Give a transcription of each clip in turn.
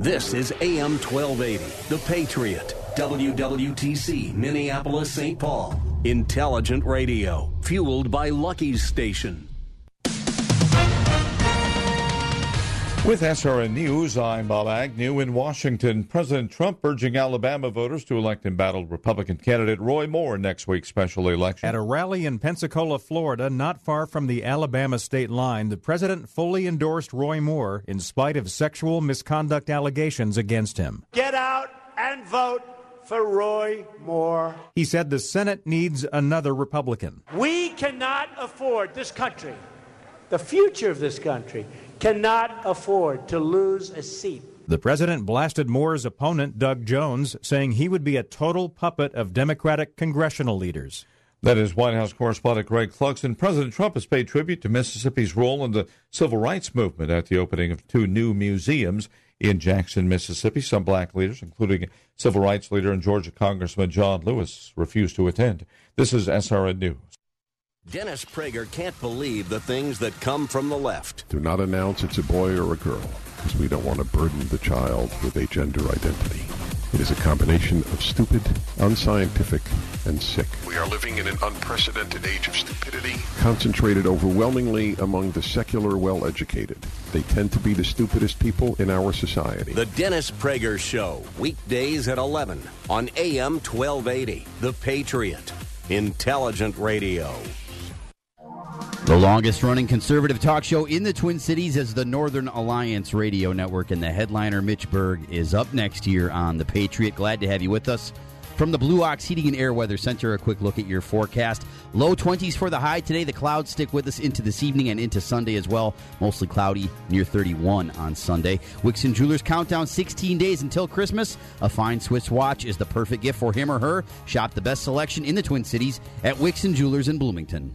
This is AM 1280, The Patriot, WWTC, Minneapolis, St. Paul. Intelligent radio, fueled by Lucky's Station. With SRN News, I'm Bob Agnew in Washington. President Trump urging Alabama voters to elect embattled Republican candidate Roy Moore next week's special election. At a rally in Pensacola, Florida, not far from the Alabama state line, the president fully endorsed Roy Moore in spite of sexual misconduct allegations against him. Get out and vote for Roy Moore. He said the Senate needs another Republican. We cannot afford this country, the future of this country cannot afford to lose a seat. The president blasted Moore's opponent, Doug Jones, saying he would be a total puppet of Democratic congressional leaders. That is White House correspondent Greg Clugston. President Trump has paid tribute to Mississippi's role in the civil rights movement at the opening of two new museums in Jackson, Mississippi. Some black leaders, including civil rights leader and Georgia Congressman John Lewis, refused to attend. This is SRN News. Dennis Prager can't believe the things that come from the left. Do not announce it's a boy or a girl, because we don't want to burden the child with a gender identity. It is a combination of stupid, unscientific, and sick. We are living in an unprecedented age of stupidity. Concentrated overwhelmingly among the secular well educated. They tend to be the stupidest people in our society. The Dennis Prager Show, weekdays at 11 on AM 1280. The Patriot. Intelligent Radio. The longest running conservative talk show in the Twin Cities is the Northern Alliance Radio Network, and the headliner, Mitch Berg, is up next here on The Patriot. Glad to have you with us. From the Blue Ox Heating and Air Weather Center, a quick look at your forecast. Low 20s for the high today. The clouds stick with us into this evening and into Sunday as well. Mostly cloudy, near 31 on Sunday. Wixon Jewelers countdown 16 days until Christmas. A fine Swiss watch is the perfect gift for him or her. Shop the best selection in the Twin Cities at Wixon Jewelers in Bloomington.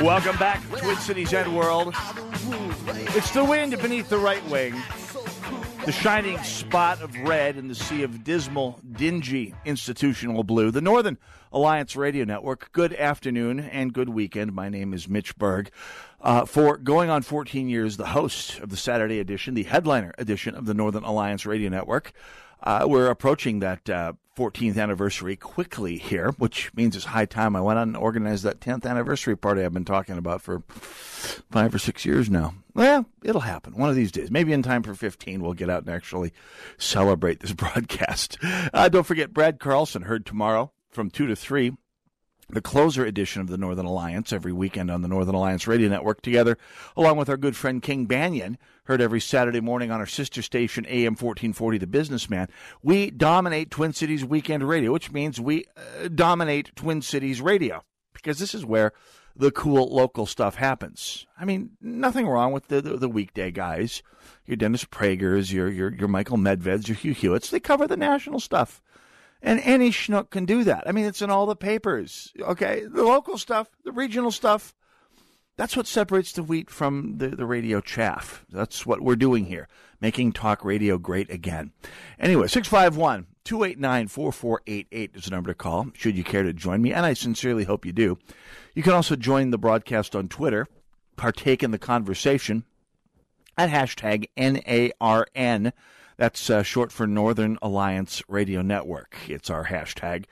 Welcome back, to Twin Cities End World. It's the wind beneath the right wing, the shining spot of red in the sea of dismal, dingy institutional blue. The Northern Alliance Radio Network. Good afternoon and good weekend. My name is Mitch Berg. Uh, for going on 14 years, the host of the Saturday edition, the headliner edition of the Northern Alliance Radio Network. Uh, we're approaching that uh, 14th anniversary quickly here, which means it's high time I went and organized that 10th anniversary party I've been talking about for five or six years now. Well, it'll happen one of these days. Maybe in time for 15, we'll get out and actually celebrate this broadcast. Uh, don't forget, Brad Carlson heard tomorrow from 2 to 3 the closer edition of the Northern Alliance every weekend on the Northern Alliance Radio Network, together along with our good friend King Banaian, heard every Saturday morning on our sister station AM 1440, The Businessman. We dominate Twin Cities weekend radio, which means we uh, dominate Twin Cities radio because this is where the cool local stuff happens. I mean, nothing wrong with the the, the weekday guys, your Dennis Pragers, your your your Michael Medveds, your Hugh Hewitts. They cover the national stuff. And any schnook can do that. I mean, it's in all the papers. Okay. The local stuff, the regional stuff, that's what separates the wheat from the, the radio chaff. That's what we're doing here, making talk radio great again. Anyway, 651 289 4488 is the number to call, should you care to join me. And I sincerely hope you do. You can also join the broadcast on Twitter, partake in the conversation at hashtag NARN. That's uh, short for Northern Alliance Radio Network. It's our hashtag.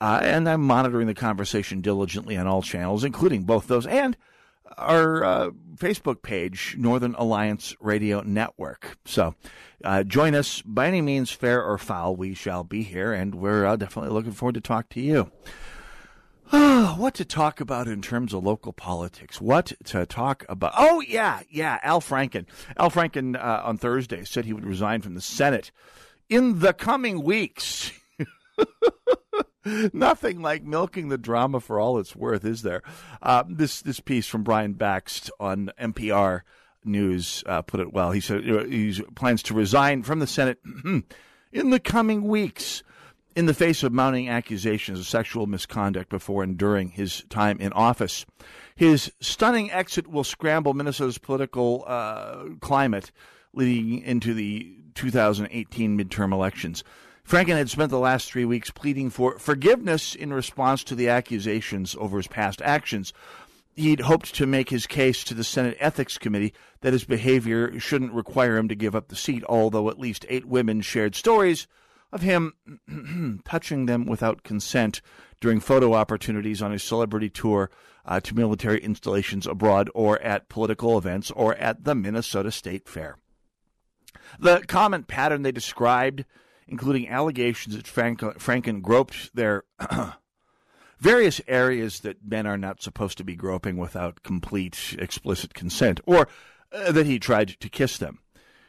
Uh, and I'm monitoring the conversation diligently on all channels, including both those and our uh, Facebook page, Northern Alliance Radio Network. So uh, join us by any means, fair or foul. We shall be here, and we're uh, definitely looking forward to talk to you. what to talk about in terms of local politics? What to talk about? Oh yeah, yeah. Al Franken. Al Franken uh, on Thursday said he would resign from the Senate in the coming weeks. Nothing like milking the drama for all it's worth, is there? Uh, this this piece from Brian Bakst on MPR News uh, put it well. He said he plans to resign from the Senate in the coming weeks in the face of mounting accusations of sexual misconduct before and during his time in office. His stunning exit will scramble Minnesota's political uh, climate leading into the 2018 midterm elections. Franken had spent the last three weeks pleading for forgiveness in response to the accusations over his past actions. He'd hoped to make his case to the Senate Ethics Committee that his behavior shouldn't require him to give up the seat, although at least eight women shared stories of him touching them without consent during photo opportunities on his celebrity tour uh, to military installations abroad or at political events or at the Minnesota State Fair. The common pattern they described including allegations that Frank, Franken groped their various areas that men are not supposed to be groping without complete explicit consent, or uh, that he tried to kiss them.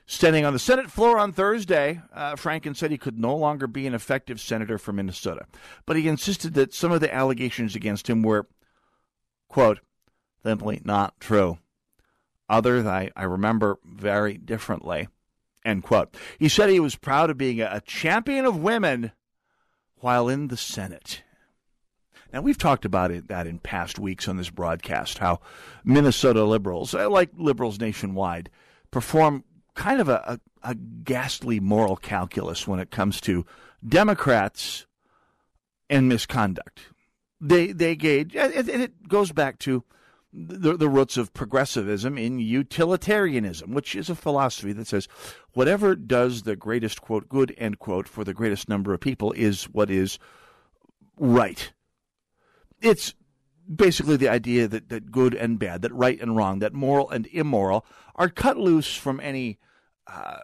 Standing on the Senate floor on Thursday, uh, Franken said he could no longer be an effective senator for Minnesota, but he insisted that some of the allegations against him were, quote, simply not true. Others I, I remember very differently. End quote. He said he was proud of being a champion of women while in the Senate. Now, we've talked about it, that in past weeks on this broadcast, how Minnesota liberals, uh, like liberals nationwide, perform kind of a, a, a ghastly moral calculus when it comes to Democrats and misconduct. They, they gauge, and it goes back to the, the roots of progressivism in utilitarianism, which is a philosophy that says whatever does the greatest quote good end quote for the greatest number of people is what is right. It's basically the idea that, that good and bad, that right and wrong, that moral and immoral are cut loose from any uh,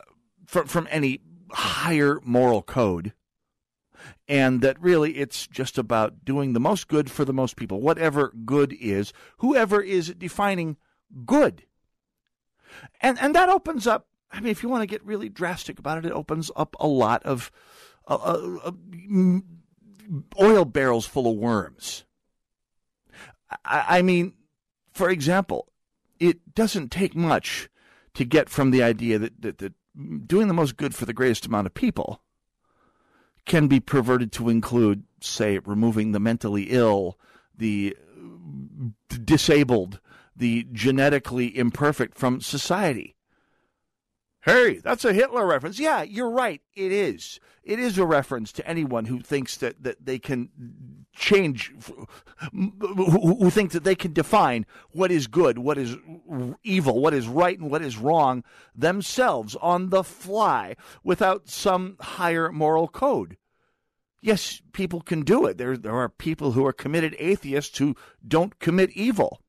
from, from any higher moral code and that really it's just about doing the most good for the most people, whatever good is, whoever is defining good. And and that opens up. I mean, if you want to get really drastic about it, it opens up a lot of uh, uh, uh, oil barrels full of worms. I, I mean, for example, it doesn't take much to get from the idea that, that, that doing the most good for the greatest amount of people can be perverted to include, say, removing the mentally ill, the uh, disabled, the genetically imperfect from society. Hey, that's a Hitler reference. Yeah, you're right. It is. It is a reference to anyone who thinks that, that they can change, who think that they can define what is good, what is evil, what is right, and what is wrong themselves on the fly without some higher moral code. Yes, people can do it. There, there are people who are committed atheists who don't commit evil.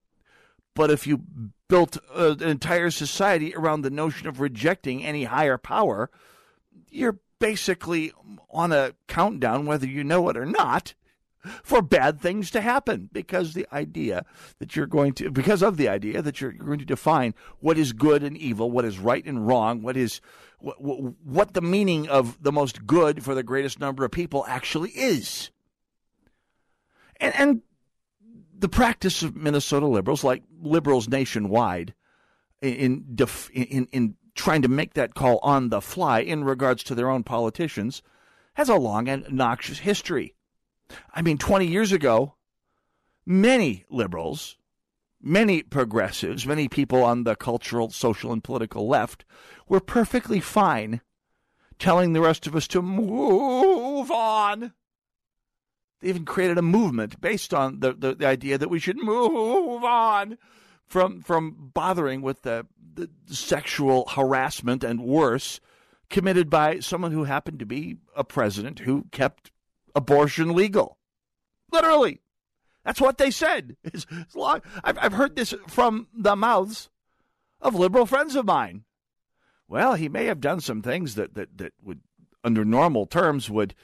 But if you built uh, an entire society around the notion of rejecting any higher power, you're basically on a countdown, whether you know it or not, for bad things to happen. Because the idea that you're going to because of the idea that you're, going to define what is good and evil what is right and wrong what is what, what the meaning of the most good for the greatest number of people actually is. And, and the practice of Minnesota liberals, like liberals nationwide, in, def, in in trying to make that call on the fly in regards to their own politicians, has a long and noxious history. I mean, 20 years ago, many liberals, many progressives, many people on the cultural, social, and political left were perfectly fine telling the rest of us to move on they even created a movement based on the, the, the idea that we should move on from from bothering with the, the sexual harassment and worse committed by someone who happened to be a president who kept abortion legal. Literally. That's what they said. It's, it's long, I've, I've heard this from the mouths of liberal friends of mine. Well, he may have done some things that, that, that would, under normal terms, would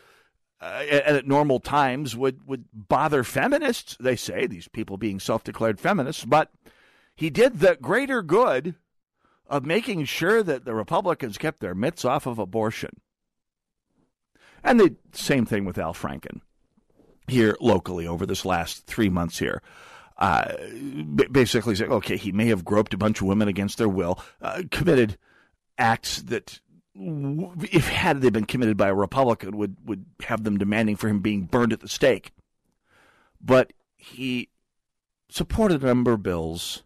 uh, and at normal times would, would bother feminists, they say, these people being self declared feminists, but he did the greater good of making sure that the Republicans kept their mitts off of abortion. And the same thing with Al Franken here locally over this last three months here. Uh, basically, saying, okay, he may have groped a bunch of women against their will, uh, committed acts that if had they been committed by a Republican, would would have them demanding for him being burned at the stake. But he supported a number of bills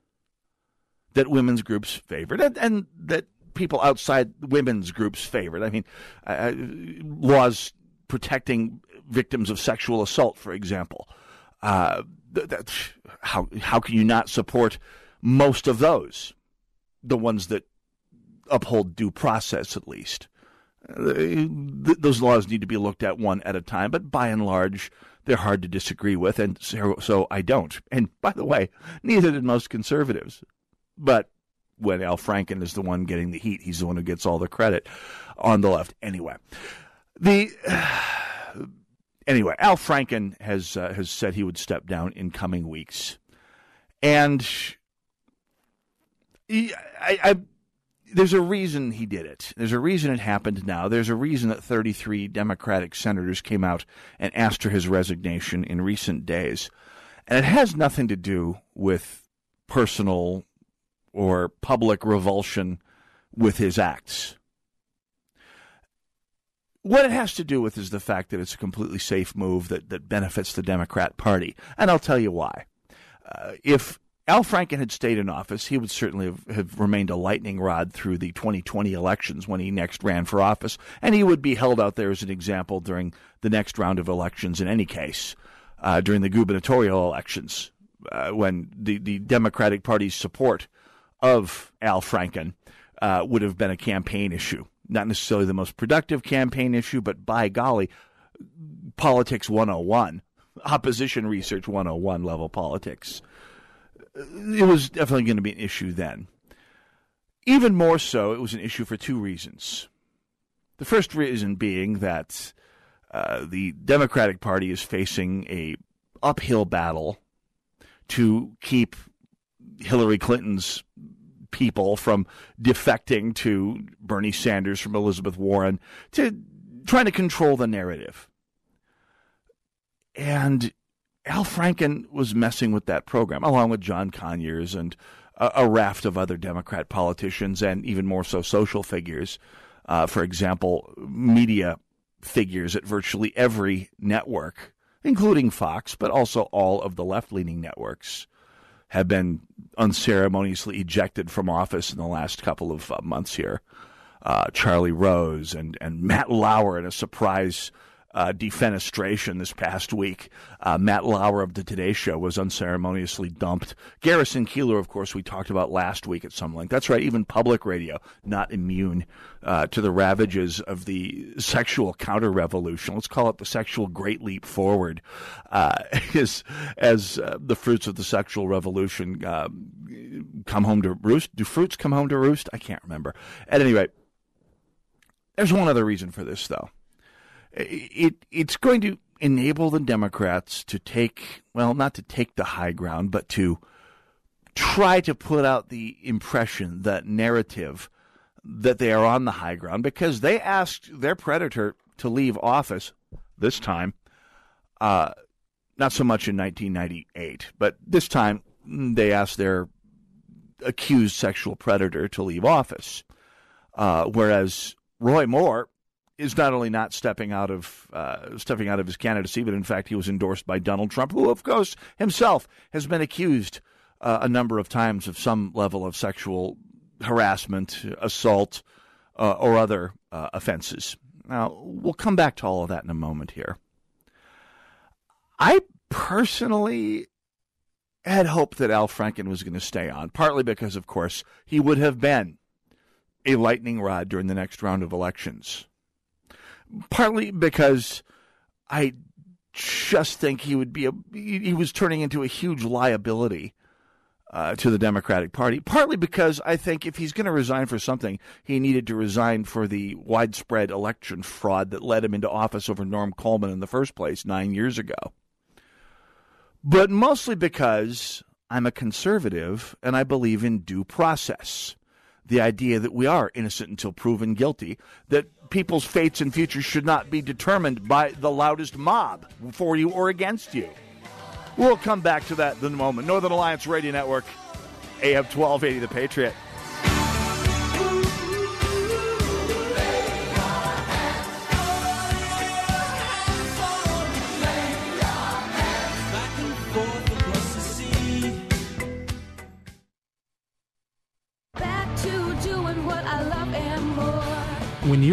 that women's groups favored, and, and that people outside women's groups favored. I mean, uh, laws protecting victims of sexual assault, for example. Uh, that, how how can you not support most of those? The ones that uphold due process at least. Uh, those laws need to be looked at one at a time, but by and large, they're hard to disagree with, and so, so I don't. And by the way, neither did most conservatives. But when Al Franken is the one getting the heat, he's the one who gets all the credit on the left. Anyway, the anyway, Al Franken has uh, has said he would step down in coming weeks, and he, I, I there's a reason he did it. There's a reason it happened now. There's a reason that 33 Democratic senators came out and asked for his resignation in recent days. And it has nothing to do with personal or public revulsion with his acts. What it has to do with is the fact that it's a completely safe move that, that benefits the Democrat Party. And I'll tell you why. Uh, if Al Franken had stayed in office, he would certainly have, have, remained a lightning rod through the 2020 elections when he next ran for office, and he would be held out there as an example during the next round of elections in any case, uh, during the gubernatorial elections, uh, when the, the Democratic Party's support of Al Franken uh, would have been a campaign issue. Not necessarily the most productive campaign issue, but by golly, politics 101, opposition research 101 level politics it was definitely going to be an issue then. Even more so, it was an issue for two reasons. The first reason being that uh, the Democratic Party is facing a uphill battle to keep Hillary Clinton's people from defecting to Bernie Sanders, from Elizabeth Warren, to trying to control the narrative. And Al Franken was messing with that program, along with John Conyers and a, a raft of other Democrat politicians and even more so social figures. Uh, for example, media figures at virtually every network, including Fox, but also all of the left leaning networks, have been unceremoniously ejected from office in the last couple of uh, months here. Uh, Charlie Rose and, and Matt Lauer in a surprise uh, defenestration this past week. Uh, Matt Lauer of the Today Show was unceremoniously dumped. Garrison Keillor, of course, we talked about last week at some length. That's right, even public radio not immune uh, to the ravages of the sexual counter revolution. Let's call it the sexual great leap forward, uh, as as uh, the fruits of the sexual revolution uh, come home to roost. Do fruits come home to roost? I can't remember. At any rate, there's one other reason for this, though it it's going to enable the Democrats to take well, not to take the high ground, but to try to put out the impression, that narrative that they are on the high ground because they asked their predator to leave office this time. Uh, not so much in 1998, but this time they asked their accused sexual predator to leave office. Uh, whereas Roy Moore is not only not stepping out of uh, stepping out of his candidacy, but in fact he was endorsed by Donald Trump, who of course himself has been accused uh, a number of times of some level of sexual harassment, assault, uh, or other uh, offenses. Now we'll come back to all of that in a moment here. I personally had hoped that Al Franken was going to stay on, partly because, of course, he would have been a lightning rod during the next round of elections partly because I just think he would be a he was turning into a huge liability uh, to the Democratic Party. Partly because I think if he's going to resign for something, he needed to resign for the widespread election fraud that led him into office over Norm Coleman in the first place nine years ago. But mostly because I'm a conservative and I believe in due process. The idea that we are innocent until proven guilty, that people's fates and futures should not be determined by the loudest mob for you or against you. We'll come back to that in a moment. Northern Alliance Radio Network, AM 1280, The Patriot.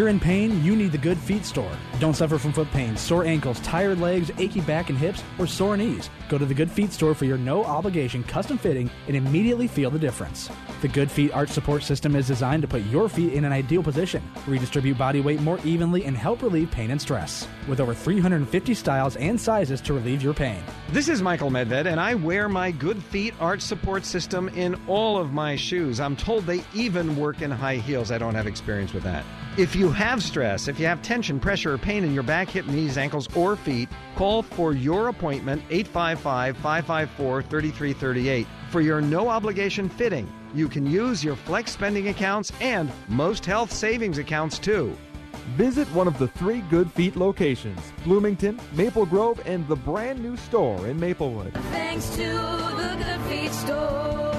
You're in pain, you need the Good Feet store. Don't suffer from foot pain, sore ankles, tired legs, achy back and hips, or sore knees. Go to the Good Feet store for your no obligation custom fitting and immediately feel the difference. The Good Feet arch support system is designed to put your feet in an ideal position, redistribute body weight more evenly, and help relieve pain and stress. With over 350 styles and sizes to relieve your pain. This is Michael Medved, and I wear my Good Feet arch support system in all of my shoes. I'm told they even work in high heels. I don't have experience with that. If you have stress, if you have tension, pressure, or pain in your back, hip, knees, ankles, or feet, call for your appointment 855 554 3338 for your no obligation fitting. You can use your flex spending accounts and most health savings accounts too. Visit one of the three Good Feet locations Bloomington, Maple Grove, and the brand new store in Maplewood. Thanks to the Good Feet store.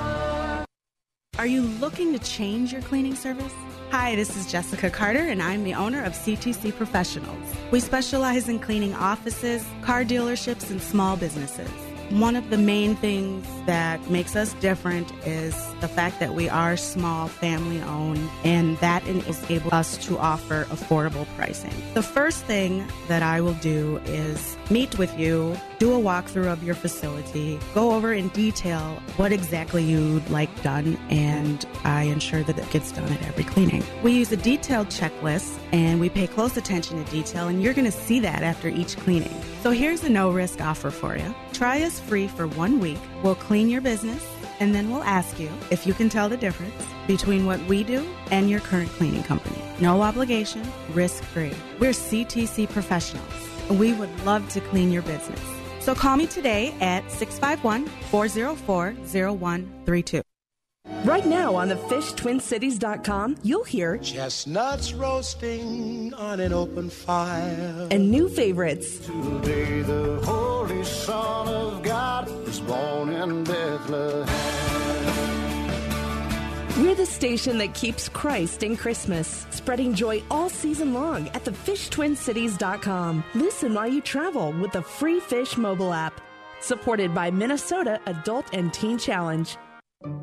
Are you looking to change your cleaning service? Hi, this is Jessica Carter, and I'm the owner of CTC Professionals. We specialize in cleaning offices, car dealerships, and small businesses. One of the main things that makes us different is the fact that we are small, family owned, and that enables us to offer affordable pricing. The first thing that I will do is meet with you, do a walkthrough of your facility, go over in detail what exactly you'd like done, and I ensure that it gets done at every cleaning. We use a detailed checklist and we pay close attention to detail, and you're going to see that after each cleaning. So here's a no risk offer for you. Try us free for one week. We'll clean your business and then we'll ask you if you can tell the difference between what we do and your current cleaning company. No obligation, risk free. We're CTC professionals. We would love to clean your business. So call me today at 651 404 0132. Right now on the fishtwincities.com, you'll hear chestnuts roasting on an open fire and new favorites. Today the Holy Son of God is born in Bethlehem. We're the station that keeps Christ in Christmas, spreading joy all season long at thefishtwincities.com. Listen while you travel with the free Fish mobile app, supported by Minnesota Adult and Teen Challenge.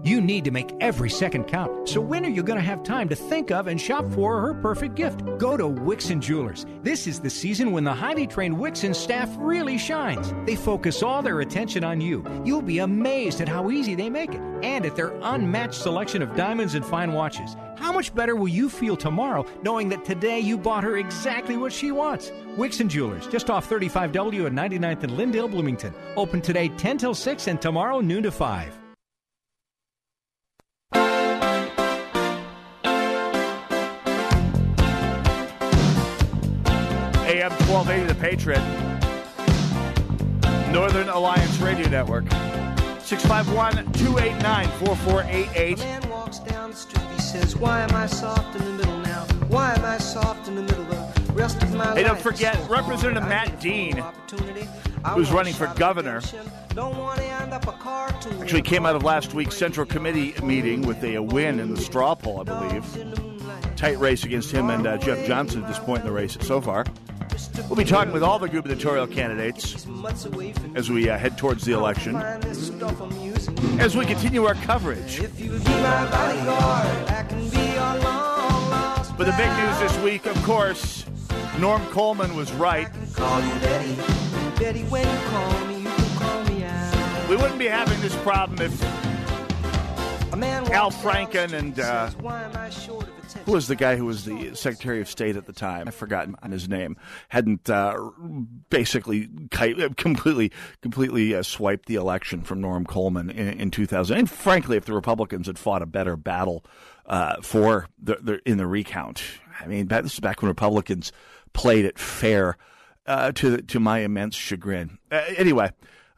You need to make every second count. So when are you going to have time to think of and shop for her perfect gift? Go to Wixon Jewelers. This is the season when the highly trained Wixon staff really shines. They focus all their attention on you. You'll be amazed at how easy they make it and at their unmatched selection of diamonds and fine watches. How much better will you feel tomorrow knowing that today you bought her exactly what she wants? Wixon Jewelers, just off 35W at 99th and Lyndale, Bloomington. Open today 10 till 6 and tomorrow noon to 5. AM 1280, The Patriot. Northern Alliance Radio Network. 651 289 4488. Man walks down the street, he says, Why am I soft in the middle now? Why am I soft in the middle? The rest of my Hey, don't forget, so Representative. Matt Dean, who's running for governor, Don't want to end up a cartoon. actually came out of last week's Central Committee meeting with a, win in the straw poll, I believe. Tight race against him and uh, Jeff Johnson at this point in the race so far. We'll be talking with all the gubernatorial candidates as we uh, head towards the election. As we continue our coverage. But the big news this week, of course, Norm Coleman was right. We wouldn't be having this problem if Al Franken and uh, Who was the guy who was the Secretary of State at the time? I've forgotten his name. Hadn't uh, basically completely completely uh, swiped the election from Norm Coleman in, in, 2000. And frankly, if the Republicans had fought a better battle uh, for the, the, in the recount, I mean, this is back when Republicans played it fair. Uh, to to my immense chagrin. Uh, anyway,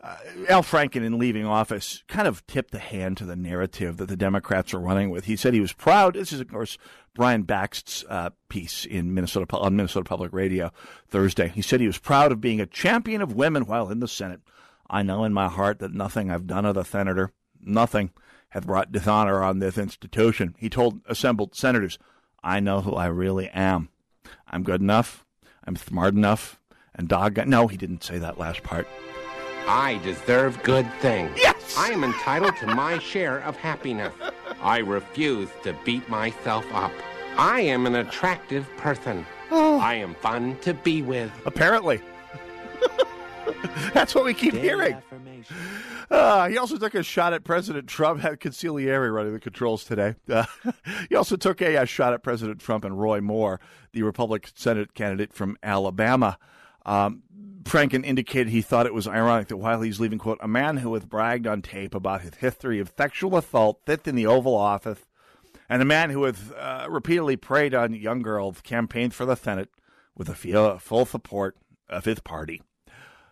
uh, Al Franken, in leaving office, kind of tipped the hand to the narrative that the Democrats are running with. He said he was proud. This is, of course, Brian Bakst's uh, piece in Minnesota on Minnesota Public Radio Thursday. He said he was proud of being a champion of women while in the Senate. I know in my heart that nothing I've done as a senator, nothing, hath brought dishonor on this institution. He told assembled senators, "I know who I really am. I'm good enough. I'm smart enough." And dog. No, he didn't say that last part. I deserve good things. Yes! I am entitled to my share of happiness. I refuse to beat myself up. I am an attractive person. Oh. I am fun to be with. Apparently. That's what we keep hearing. Uh, he also took a shot at President Trump. Had Consigliere running the controls today. Uh, he also took a, a, shot at President Trump and Roy Moore, the Republican Senate candidate from Alabama. Um, Franken indicated he thought it was ironic that while he's leaving, quote, a man who has bragged on tape about his history of sexual assault fifth in the Oval Office, and a man who has uh, repeatedly preyed on young girls, campaigned for the Senate with the full support of his party.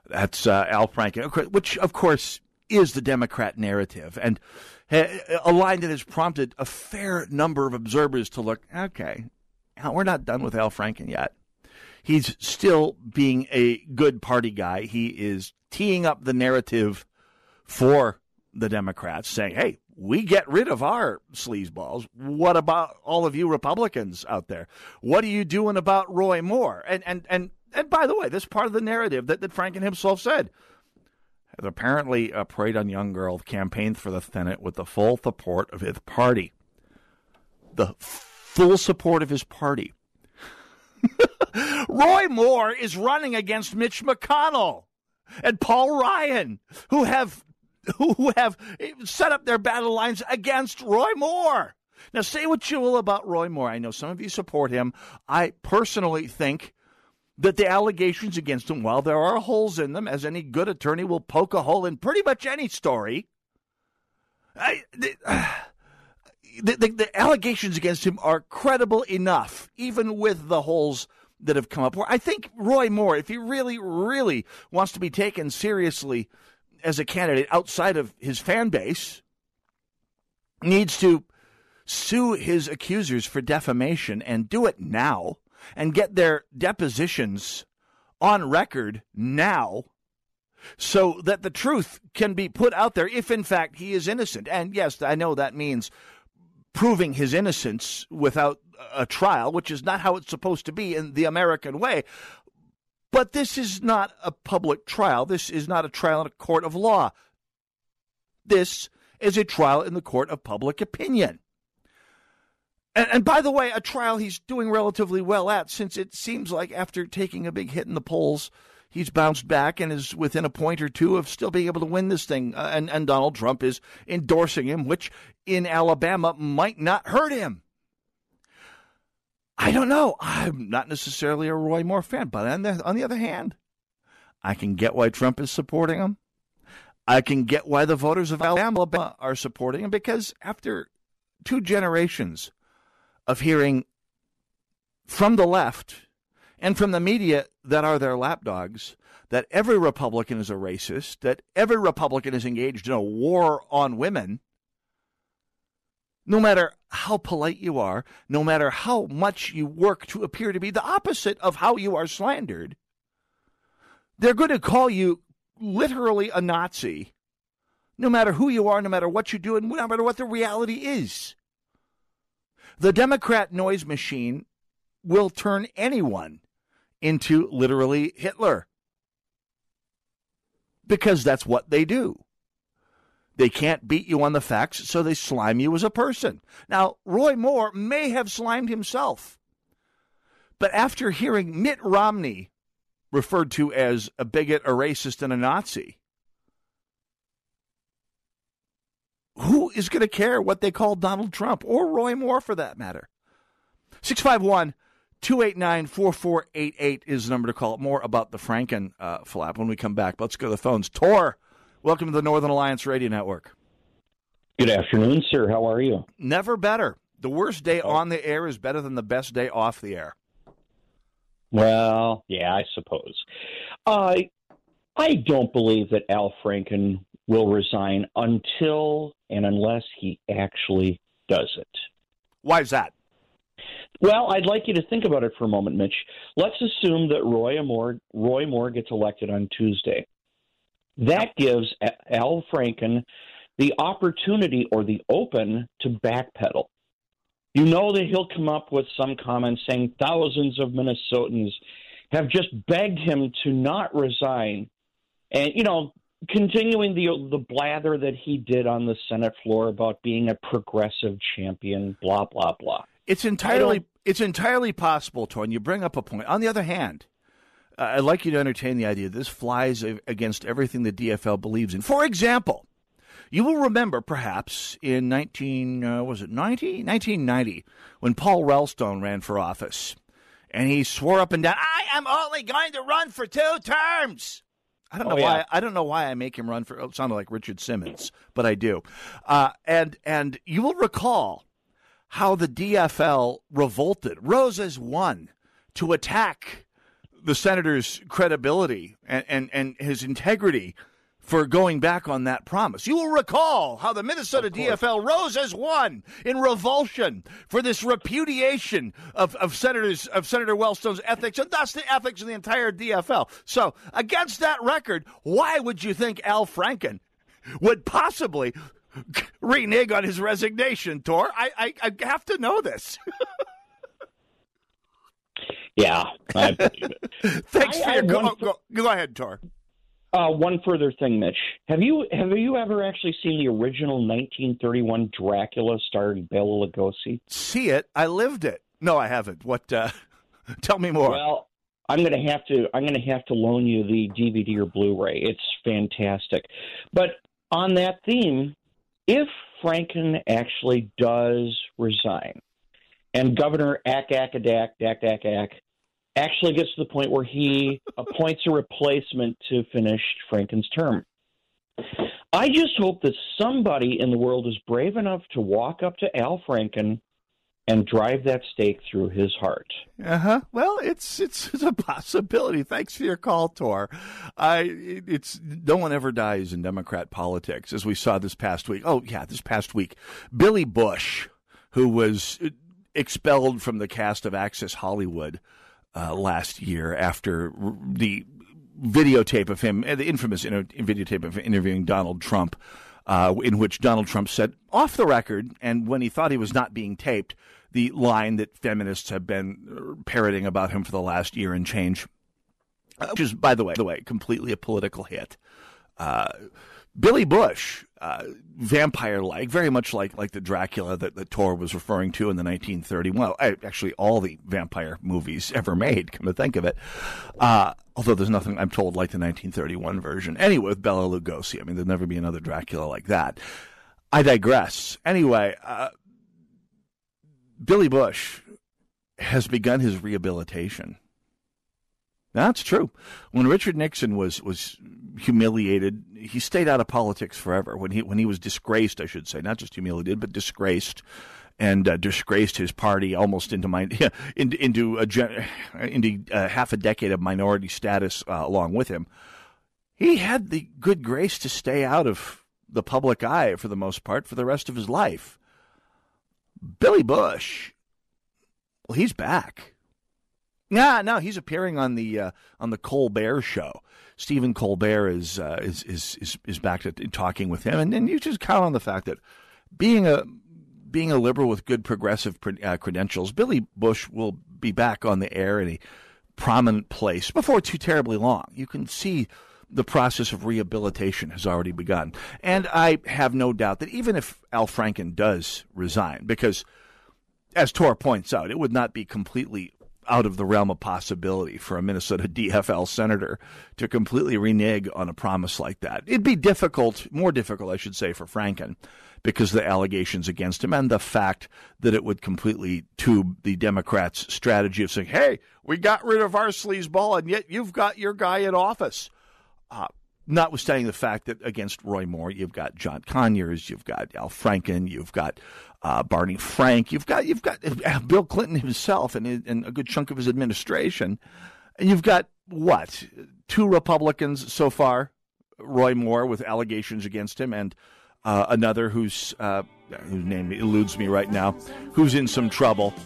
That's uh, Al Franken, which, of course, is the Democrat narrative, and a line that has prompted a fair number of observers to look, okay, we're not done with Al Franken yet he's still being a good party guy. He is teeing up the narrative for the Democrats, saying, hey, we get rid of our sleazeballs. What about all of you Republicans out there? What are you doing about Roy Moore? And and and and by the way, this part of the narrative that, that Franken himself said apparently a preyed on young girls, campaigned for the Senate with the full support of his party. The full support of his party. Roy Moore is running against Mitch McConnell and Paul Ryan, who have who have set up their battle lines against Roy Moore. Now, say what you will about Roy Moore. I know some of you support him. I personally think that the allegations against him, while there are holes in them, as any good attorney will poke a hole in pretty much any story, I, the, the, the, the allegations against him are credible enough, even with the holes that have come up. I think Roy Moore, if he really, really wants to be taken seriously as a candidate outside of his fan base, needs to sue his accusers for defamation and do it now and get their depositions on record now so that the truth can be put out there if in fact he is innocent. And yes, I know that means proving his innocence without a trial, which is not how it's supposed to be in the American way. But this is not a public trial. This is not a trial in a court of law. This is a trial in the court of public opinion. And, and, by the way, a trial he's doing relatively well at, since it seems like after taking a big hit in the polls, he's bounced back and is within a point or two of still being able to win this thing. Uh, and, and Donald Trump is endorsing him, which in Alabama might not hurt him. I don't know. I'm not necessarily a Roy Moore fan, but on the, on the other hand, I can get why Trump is supporting him. I can get why the voters of Alabama are supporting him because after two generations of hearing from the left and from the media that are their lapdogs that every Republican is a racist, that every Republican is engaged in a war on women, no matter how polite you are, no matter how much you work to appear to be the opposite of how you are slandered, they're going to call you literally a Nazi, no matter who you are, no matter what you do, and no matter what the reality is. The Democrat noise machine will turn anyone into literally Hitler. Because that's what they do. They can't beat you on the facts, so they slime you as a person. Now, Roy Moore may have slimed himself. But after hearing Mitt Romney referred to as a bigot, a racist, and a Nazi, who is going to care what they call Donald Trump or Roy Moore for that matter? 651 289 4488 is the number to call. More about the Franken uh, flap when we come back. Let's go to the phones. Tor, welcome to the Northern Alliance Radio Network. Good afternoon, sir. How are you? Never better. The worst day on the air is better than the best day off the air. Well, yeah, I suppose. Uh, I don't believe that Al Franken will resign until and unless he actually does it. Why is that? Well, I'd like you to think about it for a moment, Mitch. Let's assume that Roy Moore, Roy Moore gets elected on Tuesday. That gives Al Franken the opportunity or the open to backpedal. You know that he'll come up with some comments saying thousands of Minnesotans have just begged him to not resign. And, you know, continuing the the blather that he did on the Senate floor about being a progressive champion, blah blah blah. It's entirely it's entirely possible, Tor. You bring up a point. On the other hand, uh, I'd like you to entertain the idea this flies against everything the DFL believes in. For example, you will remember, perhaps, in 19, uh, was it 90? 1990, when Paul Wellstone ran for office. And he swore up and down, I am only going to run for two terms. I don't know oh, yeah. why. I don't know why I make him run for. It sounded like Richard Simmons, but I do. Uh, and and you will recall how the DFL revolted, rose as one to attack the senator's credibility and, and, and his integrity for going back on that promise. You will recall how the Minnesota DFL rose as one in revulsion for this repudiation of, of senators of Senator Wellstone's ethics and thus the ethics of the entire DFL. So against that record, why would you think Al Franken would possibly renege on his resignation, Tor? I, I, I have to know this. yeah, I Thanks I, for your go, go, go ahead, Tor. Uh, one further thing, Mitch. Have you have you ever actually seen the original 1931 Dracula starring Bela Lugosi? See it? I lived it. No, I haven't. What? Uh, tell me more. Well, I'm going to have to I'm going to have to loan you the DVD or Blu-ray. It's fantastic. But on that theme, if Franken actually does resign, and Governor Ack Ack Ack Ack Ack Ack actually gets to the point where he appoints a replacement to finish Franken's term. I just hope that somebody in the world is brave enough to walk up to Al Franken and drive that stake through his heart. Uh huh. Well, it's, it's a possibility. Thanks for your call, Tor. I it's no one ever dies in Democrat politics, as we saw this past week. Oh yeah, this past week, Billy Bush, who was expelled from the cast of Access Hollywood uh, last year after the videotape of him, the infamous know, videotape of interviewing Donald Trump, uh, in which Donald Trump said off the record, and when he thought he was not being taped, the line that feminists have been parroting about him for the last year and change, uh, which is, by the way, the way, completely a political hit. Uh, Billy Bush, uh, vampire-like, very much like like the Dracula that, that Tor was referring to in the 1930. Well, actually, all the vampire movies ever made. Come to think of it, uh, although there's nothing I'm told like the 1931 version. Anyway, with Bela Lugosi, I mean, there'll never be another Dracula like that. I digress. Anyway, uh, Billy Bush has begun his rehabilitation. That's true. When Richard Nixon was was humiliated, he stayed out of politics forever. When he when he was disgraced, I should say, not just humiliated, but disgraced, and uh, disgraced his party almost into my into into a, into uh, half a decade of minority status uh, along with him. He had the good grace to stay out of the public eye for the most part for the rest of his life. Billy Bush, well, he's back yeah, no, he's appearing on the uh, on the Colbert show. Stephen Colbert is uh, is, is is is back to talking with him, and, and you just count on the fact that being a being a liberal with good progressive uh, credentials, Billy Bush will be back on the air in a prominent place before too terribly long. You can see the process of rehabilitation has already begun, and I have no doubt that even if Al Franken does resign, because as Tor points out, it would not be completely out of the realm of possibility for a Minnesota DFL senator to completely renege on a promise like that. It'd be difficult, more difficult, I should say, for Franken because the allegations against him and the fact that it would completely tube the Democrats' strategy of saying, hey, we got rid of our sleazeball and yet you've got your guy in office. Uh, notwithstanding the fact that against Roy Moore, you've got John Conyers, you've got Al Franken, you've got uh, Barney Frank, you've got you've got Bill Clinton himself and, and a good chunk of his administration, and you've got what two Republicans so far, Roy Moore with allegations against him, and uh, another who's uh, whose name eludes me right now, who's in some trouble.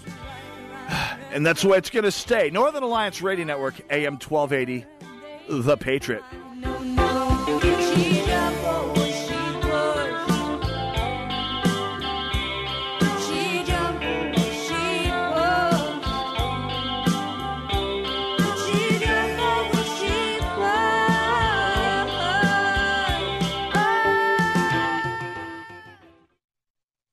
And that's the way it's going to stay. Northern Alliance Radio Network, AM 1280, The Patriot.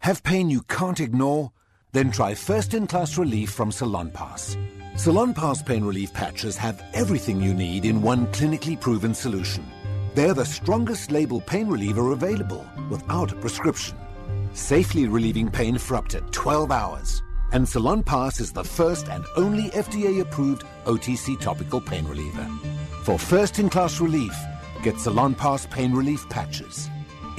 Have pain you can't ignore? Then try first in class relief from Salon Pass. Salonpas pain relief patches have everything you need in one clinically proven solution. They're the strongest label pain reliever available without a prescription, safely relieving pain for up to 12 hours. And Salonpas is the first and only FDA approved OTC topical pain reliever. For first in class relief, get Salonpas pain relief patches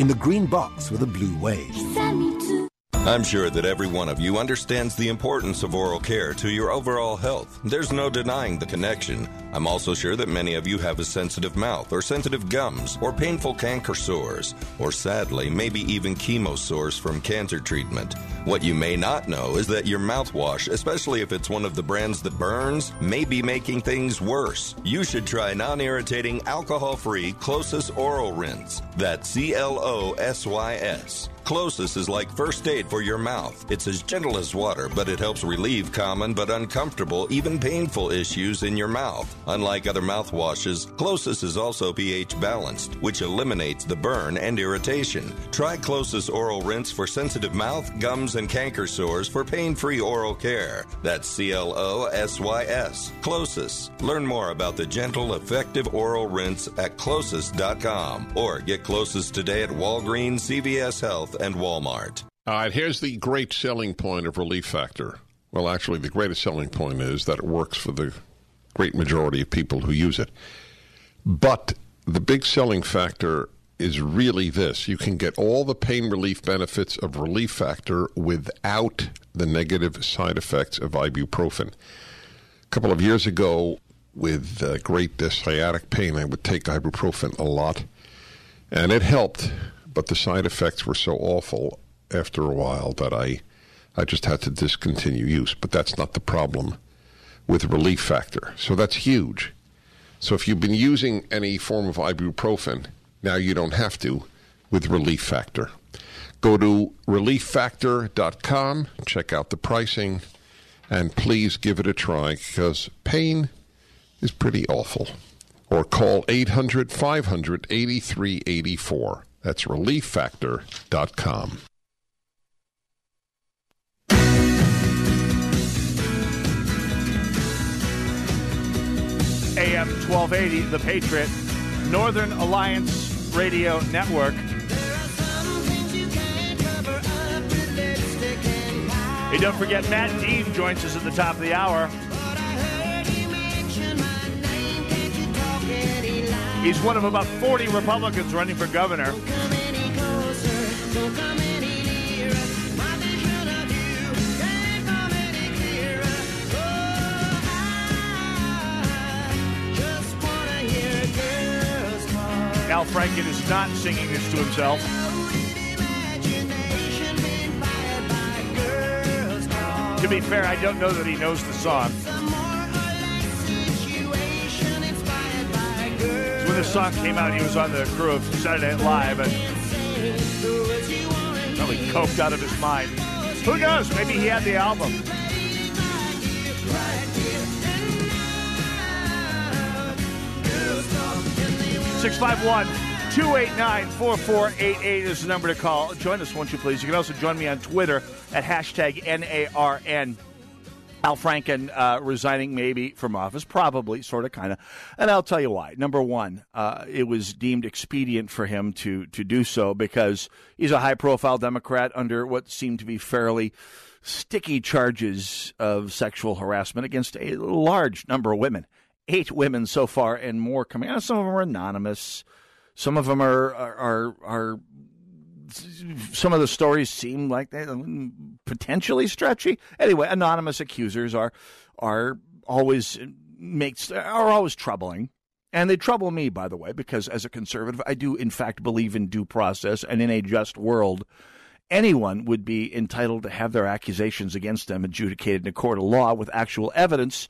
in the green box with a blue wave. I'm sure that every one of you understands the importance of oral care to your overall health. There's no denying the connection. I'm also sure that many of you have a sensitive mouth or sensitive gums or painful canker sores or sadly maybe even chemo sores from cancer treatment. What you may not know is that your mouthwash, especially if it's one of the brands that burns, may be making things worse. You should try non-irritating alcohol-free CloSYS Oral Rinse. That's C L O S Y S. CloSYS is like first aid for your mouth. It's as gentle as water, but it helps relieve common but uncomfortable, even painful issues in your mouth. Unlike other mouthwashes, CloSYS is also pH balanced, which eliminates the burn and irritation. Try CloSYS Oral Rinse for sensitive mouth, gums, and canker sores for pain free oral care. That's C L O S Y S. CloSYS. Learn more about the gentle, effective oral rinse at closys.com or get CloSYS today at Walgreens, CVS Health, and Walmart. All right, here's the great selling point of Relief Factor. Well, actually, the greatest selling point is that it works for the great majority of people who use it. But the big selling factor is really this you can get all the pain relief benefits of Relief Factor without the negative side effects of ibuprofen. A couple of years ago, with uh, great uh, sciatic pain, I would take ibuprofen a lot, and it helped, but the side effects were so awful after a while that I, I just had to discontinue use. But that's not the problem with Relief Factor. So that's huge. So if you've been using any form of ibuprofen, now you don't have to with Relief Factor. Go to relieffactor.com, check out the pricing, and please give it a try because pain is pretty awful. Or call 800 500 8384. That's relieffactor.com. AM 1280, The Patriot, Northern Alliance Radio Network. Hey, don't forget, Matt Dean joins us at the top of the hour. He's one of about 40 Republicans running for governor. Al Franken is not singing this to himself. To be fair, I don't know that he knows the song. When the song came out, he was on the crew of Saturday Night Live and probably coked out of his mind. Who knows? Maybe he had the album. Six five one 289 4488 is the number to call. Join us, won't you please? You can also join me on Twitter at hashtag NARN. Al Franken uh, resigning maybe from office, probably, sort of, kind of, and I'll tell you why. Number one, uh, it was deemed expedient for him to to do so because he's a high profile Democrat under what seemed to be fairly sticky charges of sexual harassment against a large number of women, eight women so far, and more coming out. Some of them are anonymous. Some of them are are are, are some of the stories seem like they potentially stretchy. Anyway, anonymous accusers are are always makes are always troubling. And they trouble me, by the way, because as a conservative, I do in fact believe in due process and in a just world. Anyone would be entitled to have their accusations against them adjudicated in a court of law with actual evidence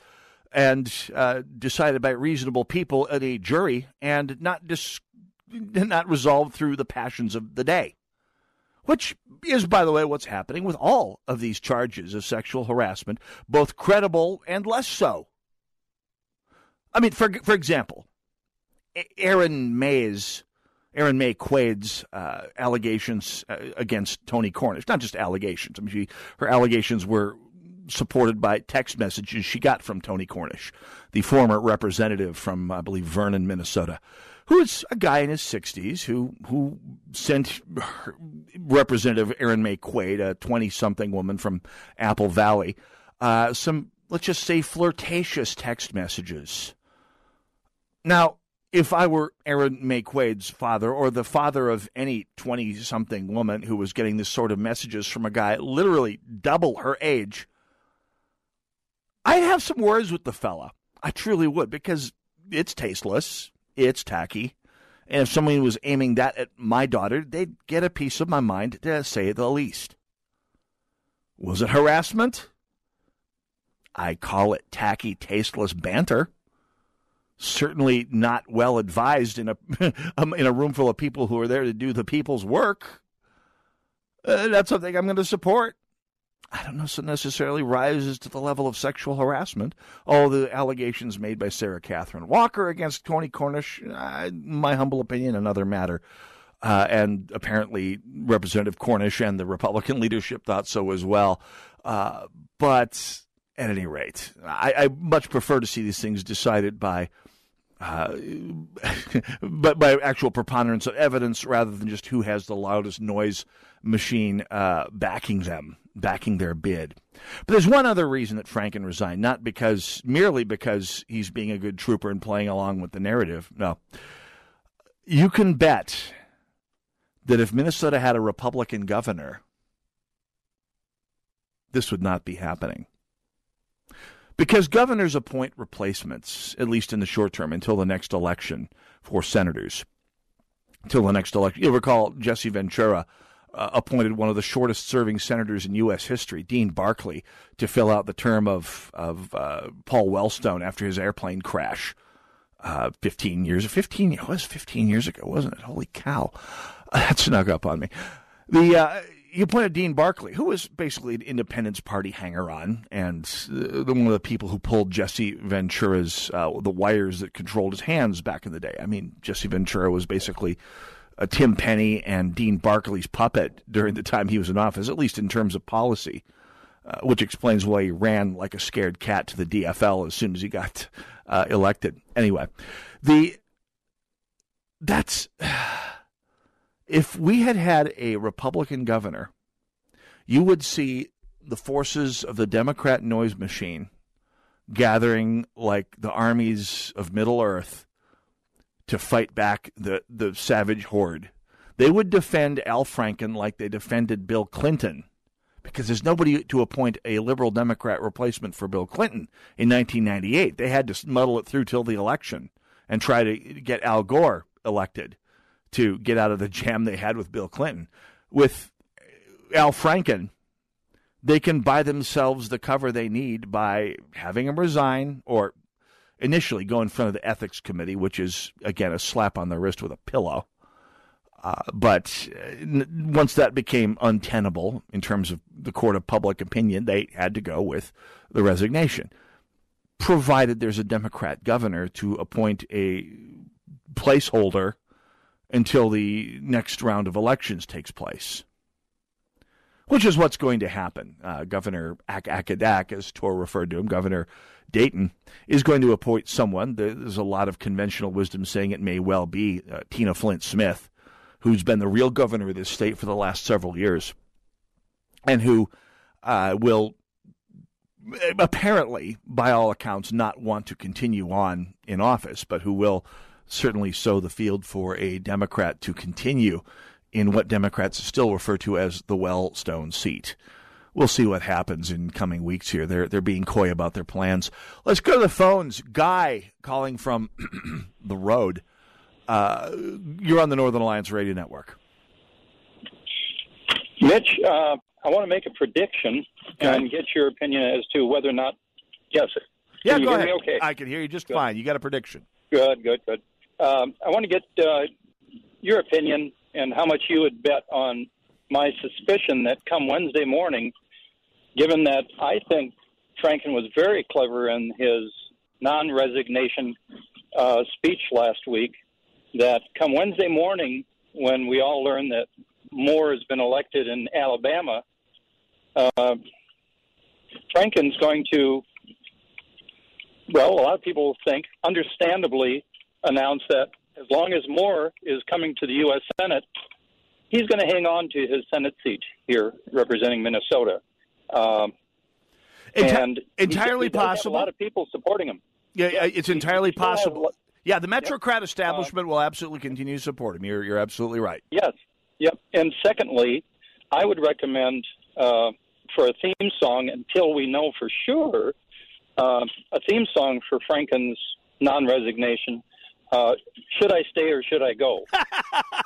and uh, decided by reasonable people at a jury and not dis- not resolved through the passions of the day which is, by the way, what's happening with all of these charges of sexual harassment, both credible and less so. I mean, for for example, Erin Maye's, Erin Maye Quade's uh, allegations uh, against Tony Cornish, not just allegations. I mean, she, her allegations were supported by text messages she got from Tony Cornish, the former representative from, I believe, Vernon, Minnesota who's a guy in his 60s who who sent Representative Erin Maye Quade, a 20 something woman from Apple Valley, uh, some, let's just say, flirtatious text messages. Now, if I were Erin Maye Quade's father or the father of any 20 something woman who was getting this sort of messages from a guy literally double her age, I'd have some words with the fella. I truly would because it's tasteless it's tacky. And if someone was aiming that at my daughter, they'd get a piece of my mind, to say the least. Was it harassment? I call it tacky, tasteless banter. Certainly not well advised in a um, in a room full of people who are there to do the people's work. Uh, that's something I'm going to support. I don't know so necessarily rises to the level of sexual harassment. All the allegations made by Sarah Catherine Walker against Tony Cornish, uh, my humble opinion, another matter. Uh, and apparently, Representative Cornish and the Republican leadership thought so as well. Uh, but at any rate, I, I, much prefer to see these things decided by. Uh, but by actual preponderance of evidence rather than just who has the loudest noise machine uh, backing them backing their bid. But there's one other reason that Franken resigned, not because merely because he's being a good trooper and playing along with the narrative. No. You can bet that if Minnesota had a Republican governor, this would not be happening. Because governors appoint replacements, at least in the short term, until the next election for senators. Until the next election. You'll recall Jesse Ventura uh, appointed one of the shortest serving senators in U.S. history, Dean Barkley, to fill out the term of, of uh, Paul Wellstone after his airplane crash. Uh, 15 years, 15, it was 15 years ago, wasn't it? Holy cow. That snuck up on me. The, uh, you appointed Dean Barkley, who was basically an Independence Party hanger on and uh, one of the people who pulled Jesse Ventura's, uh, the wires that controlled his hands back in the day. I mean, Jesse Ventura was basically uh, Tim Penny and Dean Barkley's puppet during the time he was in office, at least in terms of policy, uh, which explains why he ran like a scared cat to the DFL as soon as he got uh, elected. Anyway, the that's if we had had a Republican governor, you would see the forces of the Democrat noise machine gathering like the armies of Middle Earth to fight back the, the savage horde. They would defend Al Franken like they defended Bill Clinton because there's nobody to appoint a liberal Democrat replacement for Bill Clinton in 1998. They had to muddle it through till the election and try to get Al Gore elected to get out of the jam they had with Bill Clinton. With Al Franken, they can buy themselves the cover they need by having him resign or initially go in front of the ethics committee, which is again a slap on the wrist with a pillow. Uh, but uh, once that became untenable in terms of the court of public opinion, they had to go with the resignation, provided there's a Democrat governor to appoint a placeholder until the next round of elections takes place, which is what's going to happen. Uh, Governor Ak Akadak, as Tor referred to him, Governor Dayton, is going to appoint someone. There's a lot of conventional wisdom saying it may well be uh, Tina Flint Smith who's been the real governor of this state for the last several years, and who uh, will apparently, by all accounts, not want to continue on in office, but who will certainly sow the field for a Democrat to continue in what Democrats still refer to as the Wellstone seat. We'll see what happens in coming weeks here. They're they're being coy about their plans. Let's go to the phones. Guy calling from the road. Uh, you're on the Northern Alliance Radio Network. Mitch, uh, I want to make a prediction and get your opinion as to whether or not. Yes. Yeah, go ahead. okay. I can hear you just fine. You got a prediction? Good, good, good. Um, I want to get uh, your opinion and how much you would bet on my suspicion that come Wednesday morning, given that I think Franken was very clever in his non resignation uh, speech last week, that come Wednesday morning, when we all learn that Moore has been elected in Alabama, uh, Franken's going to, well, a lot of people think, understandably, announce that as long as Moore is coming to the U.S. Senate, he's going to hang on to his Senate seat here representing Minnesota. Um, Enti- and entirely he have possible. a lot of people supporting him. Yeah, yeah, it's entirely possible. Yeah, the Metrocrat establishment will absolutely continue to support him. You're, you're absolutely right. Yes. Yep. And secondly, I would recommend uh, for a theme song until we know for sure uh, a theme song for Franken's non-resignation. Uh, should I stay or should I go?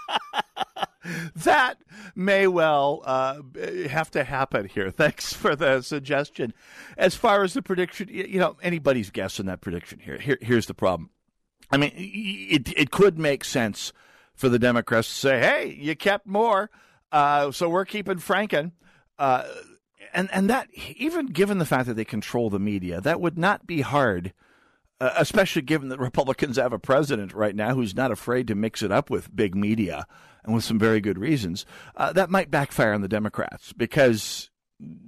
that may well uh, have to happen here. Thanks for the suggestion. As far as the prediction, you know, anybody's guess on that prediction here. here here's the problem. I mean, it it could make sense for the Democrats to say, "Hey, you kept more, uh, so we're keeping Franken." Uh, and and that even given the fact that they control the media, that would not be hard uh, especially given that Republicans have a president right now who's not afraid to mix it up with big media and with some very good reasons, uh, that might backfire on the Democrats because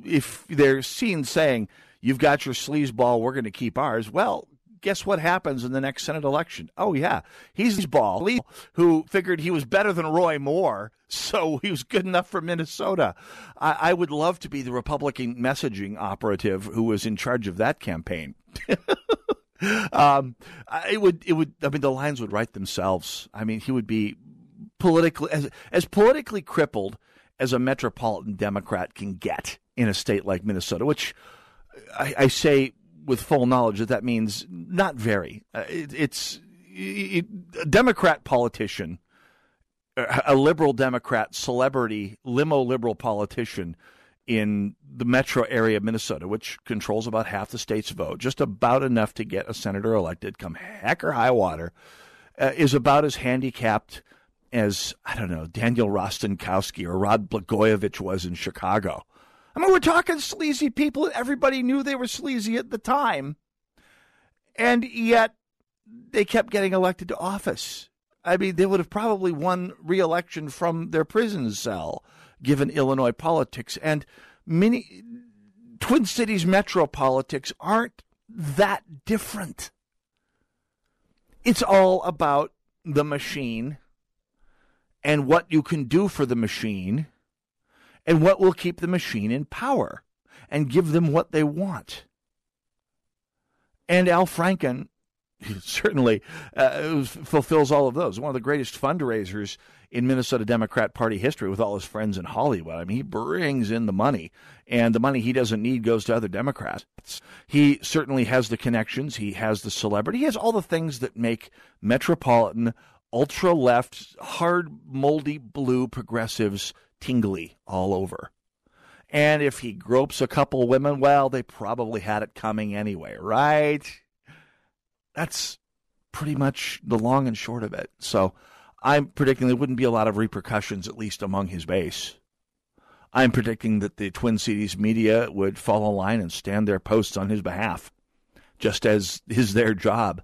if they're seen saying, You've got your sleazeball, we're going to keep ours, well, guess what happens in the next Senate election? Oh, yeah, he's ball who figured he was better than Roy Moore, so he was good enough for Minnesota. I, I would love to be the Republican messaging operative who was in charge of that campaign. um, it would it would I mean the lines would write themselves. I mean he would be politically as as politically crippled as a metropolitan Democrat can get in a state like Minnesota, which I, I say with full knowledge that that means not very. Uh, it, it's it, a Democrat politician, a liberal Democrat celebrity limo liberal politician in the metro area of Minnesota, which controls about half the state's vote, just about enough to get a senator elected, come heck or high water, uh, is about as handicapped as, I don't know, Daniel Rostenkowski or Rod Blagojevich was in Chicago. I mean, we're talking sleazy people, everybody knew they were sleazy at the time. And yet, they kept getting elected to office. I mean, they would have probably won re-election from their prison cell, given Illinois politics. And many Twin Cities metro politics aren't that different. It's all about the machine and what you can do for the machine and what will keep the machine in power and give them what they want. And Al Franken certainly uh, fulfills all of those. One of the greatest fundraisers in Minnesota Democrat Party history with all his friends in Hollywood. I mean, he brings in the money, and the money he doesn't need goes to other Democrats. He certainly has the connections, he has the celebrity, he has all the things that make metropolitan, ultra left, hard, moldy blue progressives tingly all over. And if he gropes a couple women, well, they probably had it coming anyway, right? That's pretty much the long and short of it. So I'm predicting there wouldn't be a lot of repercussions, at least among his base. I'm predicting that the Twin Cities media would fall in line and stand their posts on his behalf, just as is their job.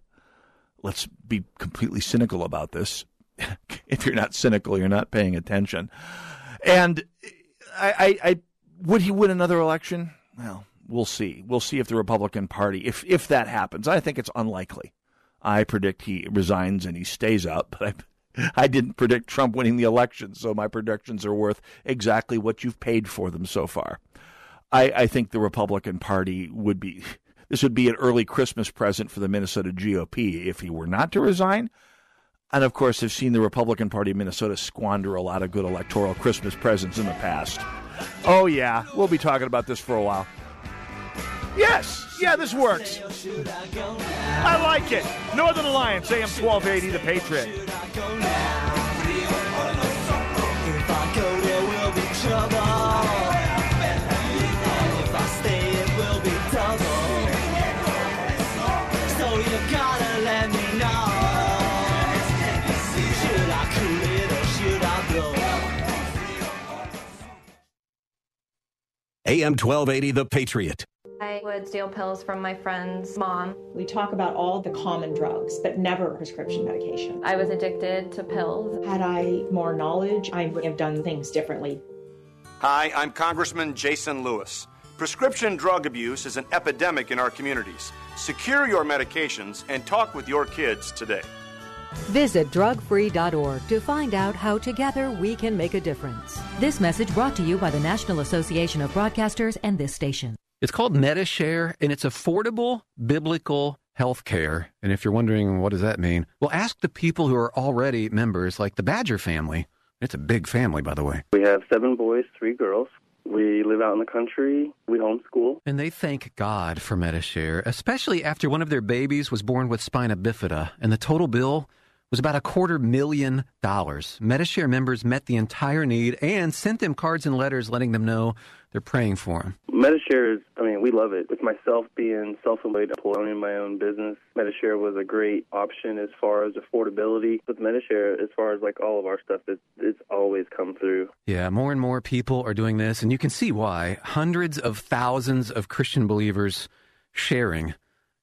Let's be completely cynical about this. if you're not cynical, you're not paying attention. And I, I, I would he win another election? Well, we'll see. We'll see if the Republican Party, if if that happens, I think it's unlikely. I predict he resigns and he stays out, but I didn't predict Trump winning the election, so my predictions are worth exactly what you've paid for them so far. I, I think the Republican Party would be this would be an early Christmas present for the Minnesota GOP if he were not to resign. And of course, have seen the Republican Party of Minnesota squander a lot of good electoral Christmas presents in the past. Oh, yeah, we'll be talking about this for a while. Yes, yeah, this works. I like it. Northern Alliance, AM 1280, The Patriot. AM 1280, The Patriot. I would steal pills from my friend's mom. We talk about all the common drugs, but never prescription medication. I was addicted to pills. Had I more knowledge, I would have done things differently. Hi, I'm Congressman Jason Lewis. Prescription drug abuse is an epidemic in our communities. Secure your medications and talk with your kids today. Visit drugfree.org to find out how together we can make a difference. This message brought to you by the National Association of Broadcasters and this station. It's called Medi-Share, and it's affordable biblical health care. And if you're wondering what does that mean, well, ask the people who are already members, like the Badger family. It's a big family, by the way. We have seven boys, three girls. We live out in the country. We homeschool. And they thank God for Medi-Share, especially after one of their babies was born with spina bifida, and the total bill was about a quarter million dollars. Medi-Share members met the entire need and sent them cards and letters letting them know they're praying for them. Medi-Share is, I mean, we love it. With myself being self-employed, owning my own business, Medi-Share was a great option as far as affordability. With Medi-Share, as far as like all of our stuff, it, it's always come through. Yeah, more and more people are doing this, and you can see why. Hundreds of thousands of Christian believers sharing,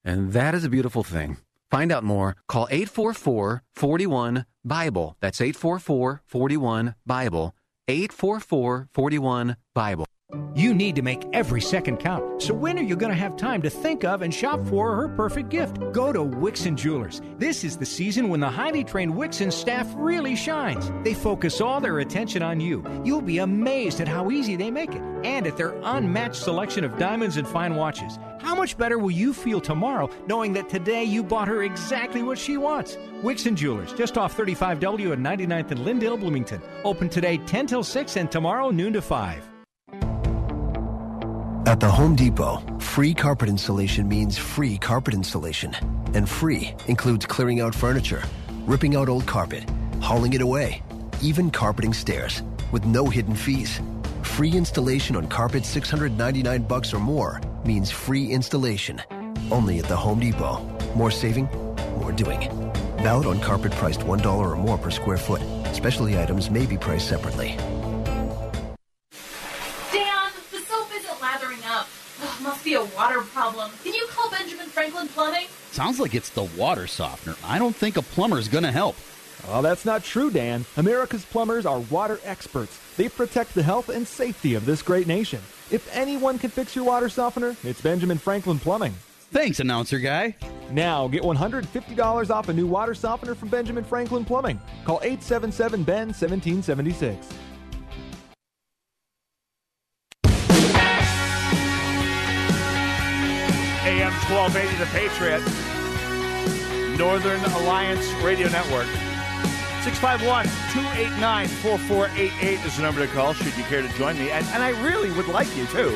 and that is a beautiful thing. Find out more. Call 844 41 Bible. That's 844 41 Bible. 844 41 Bible. You need to make every second count. So when are you going to have time to think of and shop for her perfect gift? Go to Wixon Jewelers. This is the season when the highly trained Wixon staff really shines. They focus all their attention on you. You'll be amazed at how easy they make it and at their unmatched selection of diamonds and fine watches. How much better will you feel tomorrow knowing that today you bought her exactly what she wants? Wixon Jewelers, just off 35W and 99th and Lyndale, Bloomington. Open today 10 till 6 and tomorrow noon to 5. At the Home Depot, free carpet installation means free carpet installation. And free includes clearing out furniture, ripping out old carpet, hauling it away, even carpeting stairs with no hidden fees. Free installation on carpet 699 bucks or more means free installation. Only at the Home Depot. More saving, more doing. Valid on carpet priced $1 or more per square foot. Specialty items may be priced separately. Benjamin Plumbing? Sounds like it's the water softener. I don't think a plumber's going to help. Well, that's not true, Dan. America's plumbers are water experts. They protect the health and safety of this great nation. If anyone can fix your water softener, it's Benjamin Franklin Plumbing. Thanks, announcer guy. Now, get $150 off a new water softener from Benjamin Franklin Plumbing. Call 877 Ben 1776. AM 1280, The Patriot, Northern Alliance Radio Network. 651 289 4488 is the number to call should you care to join me. And, and I really would like you too.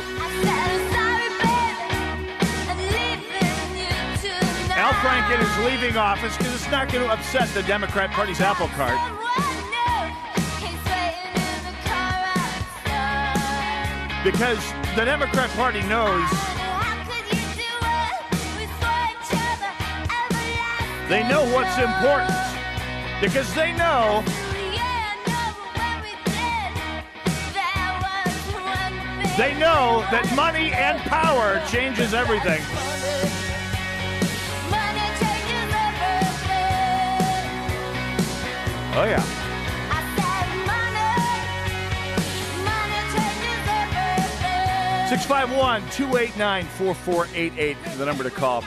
Al Franken is leaving office because it's not going to upset the Democrat Party's apple cart. Because the Democrat Party knows They know what's important because they know they know that money and power changes everything. Oh yeah. Six five one two eight nine four four eight eight is the number to call.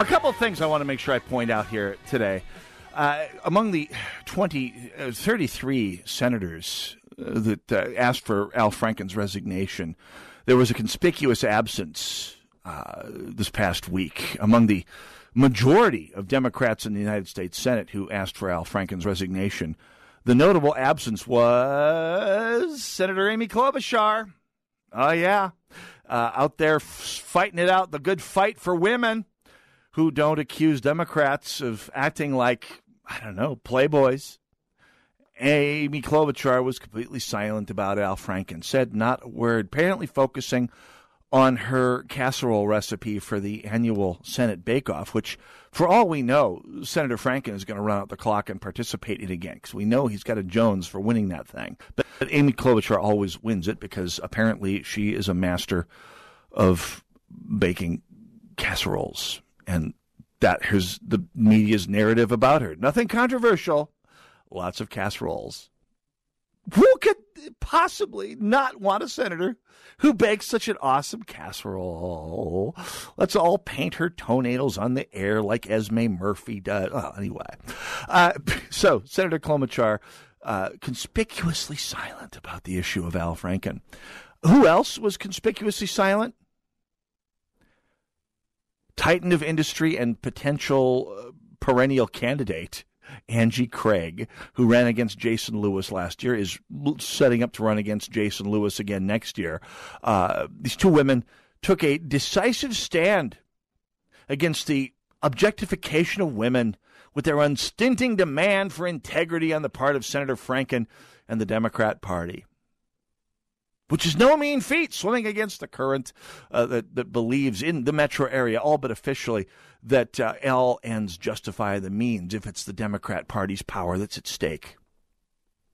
A couple of things I want to make sure I point out here today. Uh, among the 20, uh, 33 senators uh, that uh, asked for Al Franken's resignation, there was a conspicuous absence uh, this past week among the majority of Democrats in the United States Senate who asked for Al Franken's resignation. The notable absence was Senator Amy Klobuchar. Oh, yeah. Uh, out there f- fighting it out, the good fight for women who don't accuse Democrats of acting like, I don't know, playboys. Amy Klobuchar was completely silent about Al Franken, said not a word, apparently focusing on her casserole recipe for the annual Senate Bake Off, which, for all we know, Senator Franken is going to run out the clock and participate in again because we know he's got a Jones for winning that thing. But, but Amy Klobuchar always wins it because apparently she is a master of baking casseroles. And that is the media's narrative about her. Nothing controversial, lots of casseroles. Who could possibly not want a senator who bakes such an awesome casserole? Let's all paint her toenails on the air like Esme Murphy does. Well, anyway, uh, so Senator Klobuchar uh, conspicuously silent about the issue of Al Franken. Who else was conspicuously silent? Titan of industry and potential uh, perennial candidate Angie Craig, who ran against Jason Lewis last year, is setting up to run against Jason Lewis again next year. Uh, these two women took a decisive stand against the objectification of women with their unstinting demand for integrity on the part of Senator Franken and the Democrat Party. Which is no mean feat, swimming against the current uh, that, that believes in the metro area, all but officially, that uh, ends justify the means if it's the Democrat Party's power that's at stake.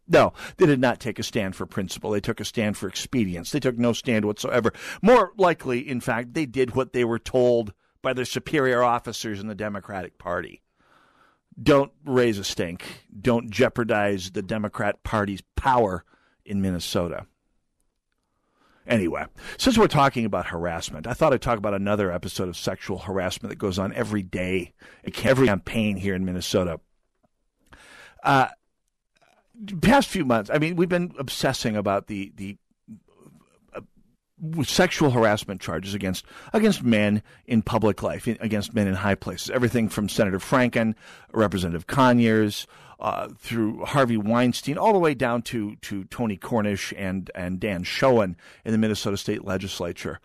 No, they did not take a stand for principle. They took a stand for expedience. They took no stand whatsoever. More likely, in fact, they did what they were told by their superior officers in the Democratic Party. Don't raise a stink. Don't jeopardize the Democrat Party's power in Minnesota. Anyway, since we're talking about harassment, I thought I'd talk about another episode of sexual harassment that goes on every day, every campaign here in Minnesota. Uh, past few months, I mean, we've been obsessing about the the uh, sexual harassment charges against against men in public life, against men in high places. Everything from Senator Franken, Representative Conyers, uh, through Harvey Weinstein, all the way down to to Tony Cornish and and Dan Schoen in the Minnesota State Legislature.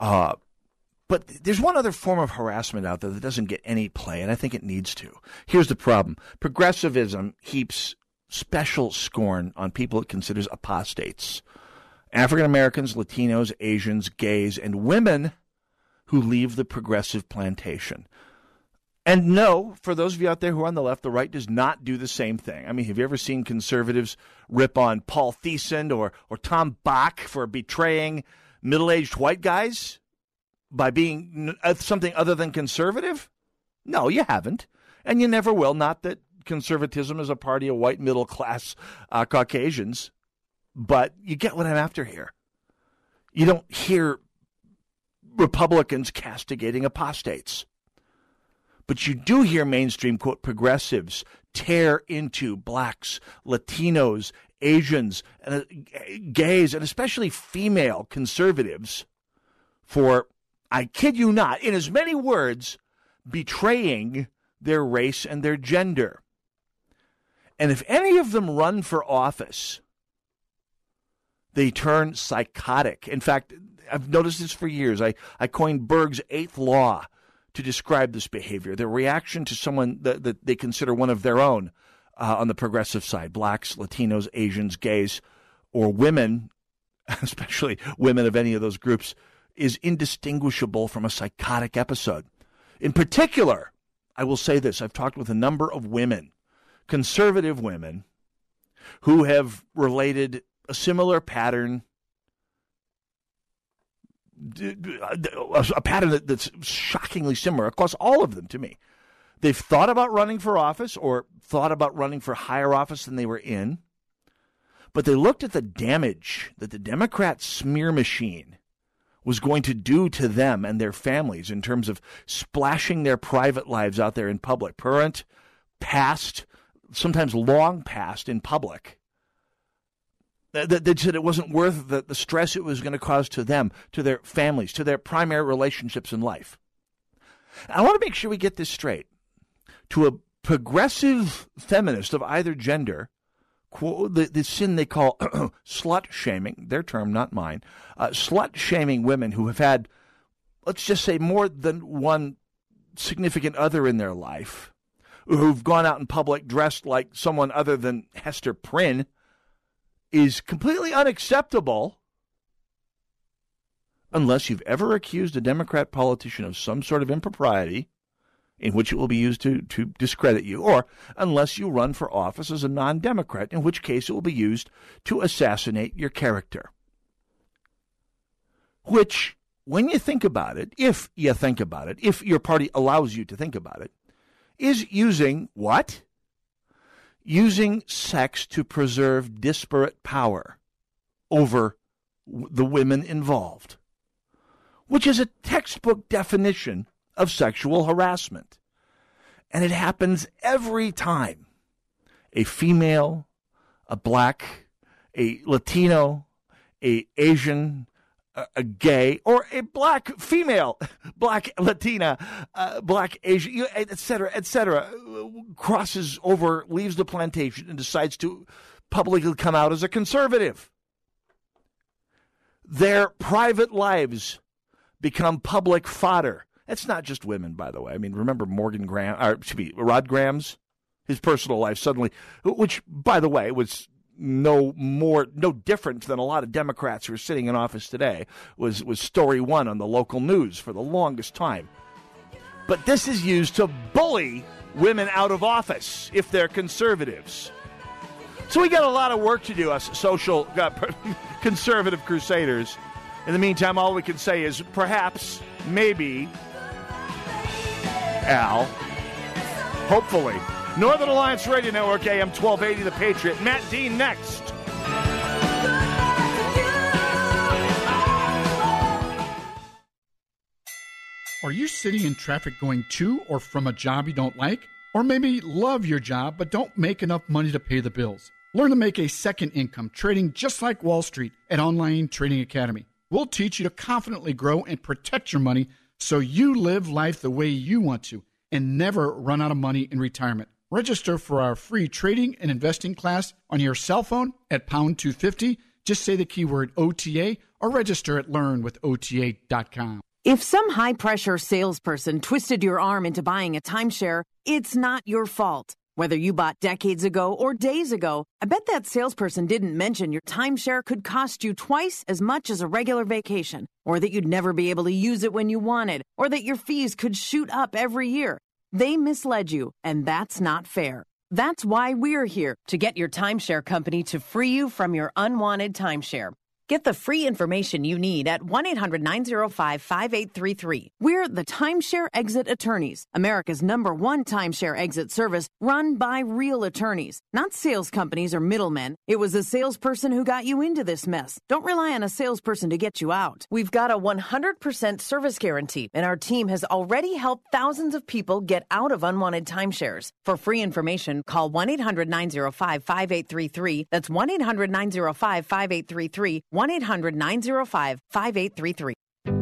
Uh, but there's one other form of harassment out there that doesn't get any play, and I think it needs to. Here's the problem: progressivism heaps special scorn on people it considers apostates. African Americans, Latinos, Asians, gays, and women who leave the progressive plantation. And no, for those of you out there who are on the left, the right does not do the same thing. I mean, have you ever seen conservatives rip on Paul Thissen or, or Tom Bakk for betraying middle aged white guys by being uh, something other than conservative? No, you haven't. And you never will. Not that conservatism is a party of white middle class uh, Caucasians, but you get what I'm after here. You don't hear Republicans castigating apostates. But you do hear mainstream, quote, progressives tear into blacks, Latinos, Asians, and uh, gays, and especially female conservatives for, I kid you not, in as many words, betraying their race and their gender. And if any of them run for office, they turn psychotic. In fact, I've noticed this for years. I, I coined Berg's eighth law to describe this behavior, their reaction to someone that, that they consider one of their own uh, on the progressive side blacks, Latinos, Asians, gays, or women, especially women of any of those groups, is indistinguishable from a psychotic episode. In particular, I will say this I've talked with a number of women, conservative women, who have related a similar pattern, Uh, uh, a pattern that, that's shockingly similar across all of them to me. They've thought about running for office or thought about running for higher office than they were in, but they looked at the damage that the Democrat smear machine was going to do to them and their families in terms of splashing their private lives out there in public, current, past, sometimes long past in public. They said it wasn't worth the, the stress it was going to cause to them, to their families, to their primary relationships in life. I want to make sure we get this straight. To a progressive feminist of either gender, the, the sin they call slut shaming, their term, not mine, uh, slut shaming women who have had, let's just say, more than one significant other in their life, who've gone out in public dressed like someone other than Hester Prynne, is completely unacceptable unless you've ever accused a Democrat politician of some sort of impropriety in which it will be used to, to discredit you, or unless you run for office as a non Democrat, in which case it will be used to assassinate your character. Which, when you think about it, if you think about it, if your party allows you to think about it, is using what? Using sex to preserve disparate power over the women involved, which is a textbook definition of sexual harassment. And it happens every time a female, a black, a Latino, a Asian, a, gay, or a black female, black Latina, uh, black Asian, et cetera, et cetera, crosses over, leaves the plantation, and decides to publicly come out as a conservative. Their private lives become public fodder it's not just women, by the way. I mean, remember Morgan Grams, or excuse me, Rod Grams', his personal life suddenly, which, by the way, was no more, no different than a lot of Democrats who are sitting in office today, was, was story one on the local news for the longest time. But this is used to bully women out of office if they're conservatives. So we got a lot of work to do, us social uh, conservative crusaders. In the meantime, all we can say is perhaps, maybe, Al. Hopefully. Northern Alliance Radio Network, AM 1280, The Patriot. Matt Dean next. Are you sitting in traffic going to or from a job you don't like? Or maybe love your job but don't make enough money to pay the bills? Learn to make a second income trading just like Wall Street at Online Trading Academy. We'll teach you to confidently grow and protect your money so you live life the way you want to and never run out of money in retirement. Register for our free trading and investing class on your cell phone at pound 250. Just say the keyword OTA or register at learnwithota.com. If some high pressure salesperson twisted your arm into buying a timeshare, it's not your fault. Whether you bought decades ago or days ago, I bet that salesperson didn't mention your timeshare could cost you twice as much as a regular vacation, or that you'd never be able to use it when you wanted, or that your fees could shoot up every year. They misled you, and that's not fair. That's why we're here to get your timeshare company to free you from your unwanted timeshare. Get the free information you need at 1 800 905 5833. We're the Timeshare Exit Attorneys, America's number one timeshare exit service run by real attorneys, not sales companies or middlemen. It was a salesperson who got you into this mess. Don't rely on a salesperson to get you out. We've got a 100% service guarantee, and our team has already helped thousands of people get out of unwanted timeshares. For free information, call 1 800 905 5833. That's 1 800 905 5833. 1 800 905 5833.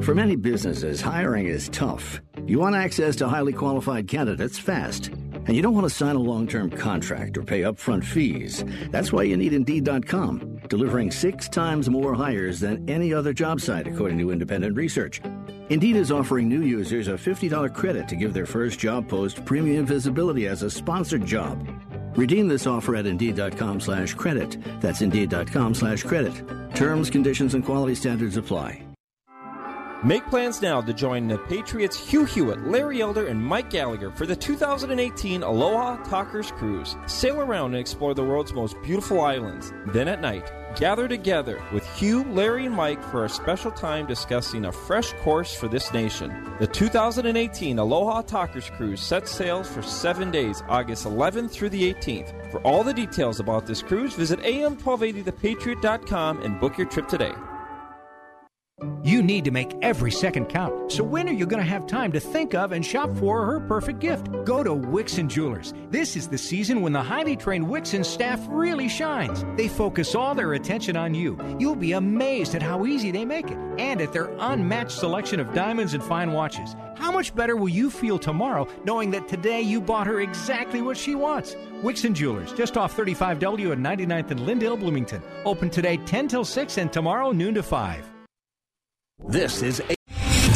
For many businesses, hiring is tough. You want access to highly qualified candidates fast. And you don't want to sign a long term contract or pay upfront fees. That's why you need Indeed.com, delivering six times more hires than any other job site, according to independent research. Indeed is offering new users a $50 credit to give their first job post premium visibility as a sponsored job. Redeem this offer at Indeed.com slash credit. That's Indeed.com slash credit. Terms, conditions, and quality standards apply. Make plans now to join the Patriots Hugh Hewitt, Larry Elder, and Mike Gallagher for the 2018 Aloha Talkers Cruise. Sail around and explore the world's most beautiful islands. Then at night, gather together with Hugh, Larry, and Mike for a special time discussing a fresh course for this nation. The 2018 Aloha Talkers Cruise sets sails for seven days, August 11th through the 18th. For all the details about this cruise, visit am1280thepatriot.com and book your trip today. You need to make every second count. So when are you going to have time to think of and shop for her perfect gift? Go to Wixon Jewelers. This is the season when the highly trained Wixon staff really shines. They focus all their attention on you. You'll be amazed at how easy they make it and at their unmatched selection of diamonds and fine watches. How much better will you feel tomorrow knowing that today you bought her exactly what she wants? Wixon Jewelers, just off 35W at 99th and Lyndale, Bloomington. Open today 10 till 6 and tomorrow noon to 5. This is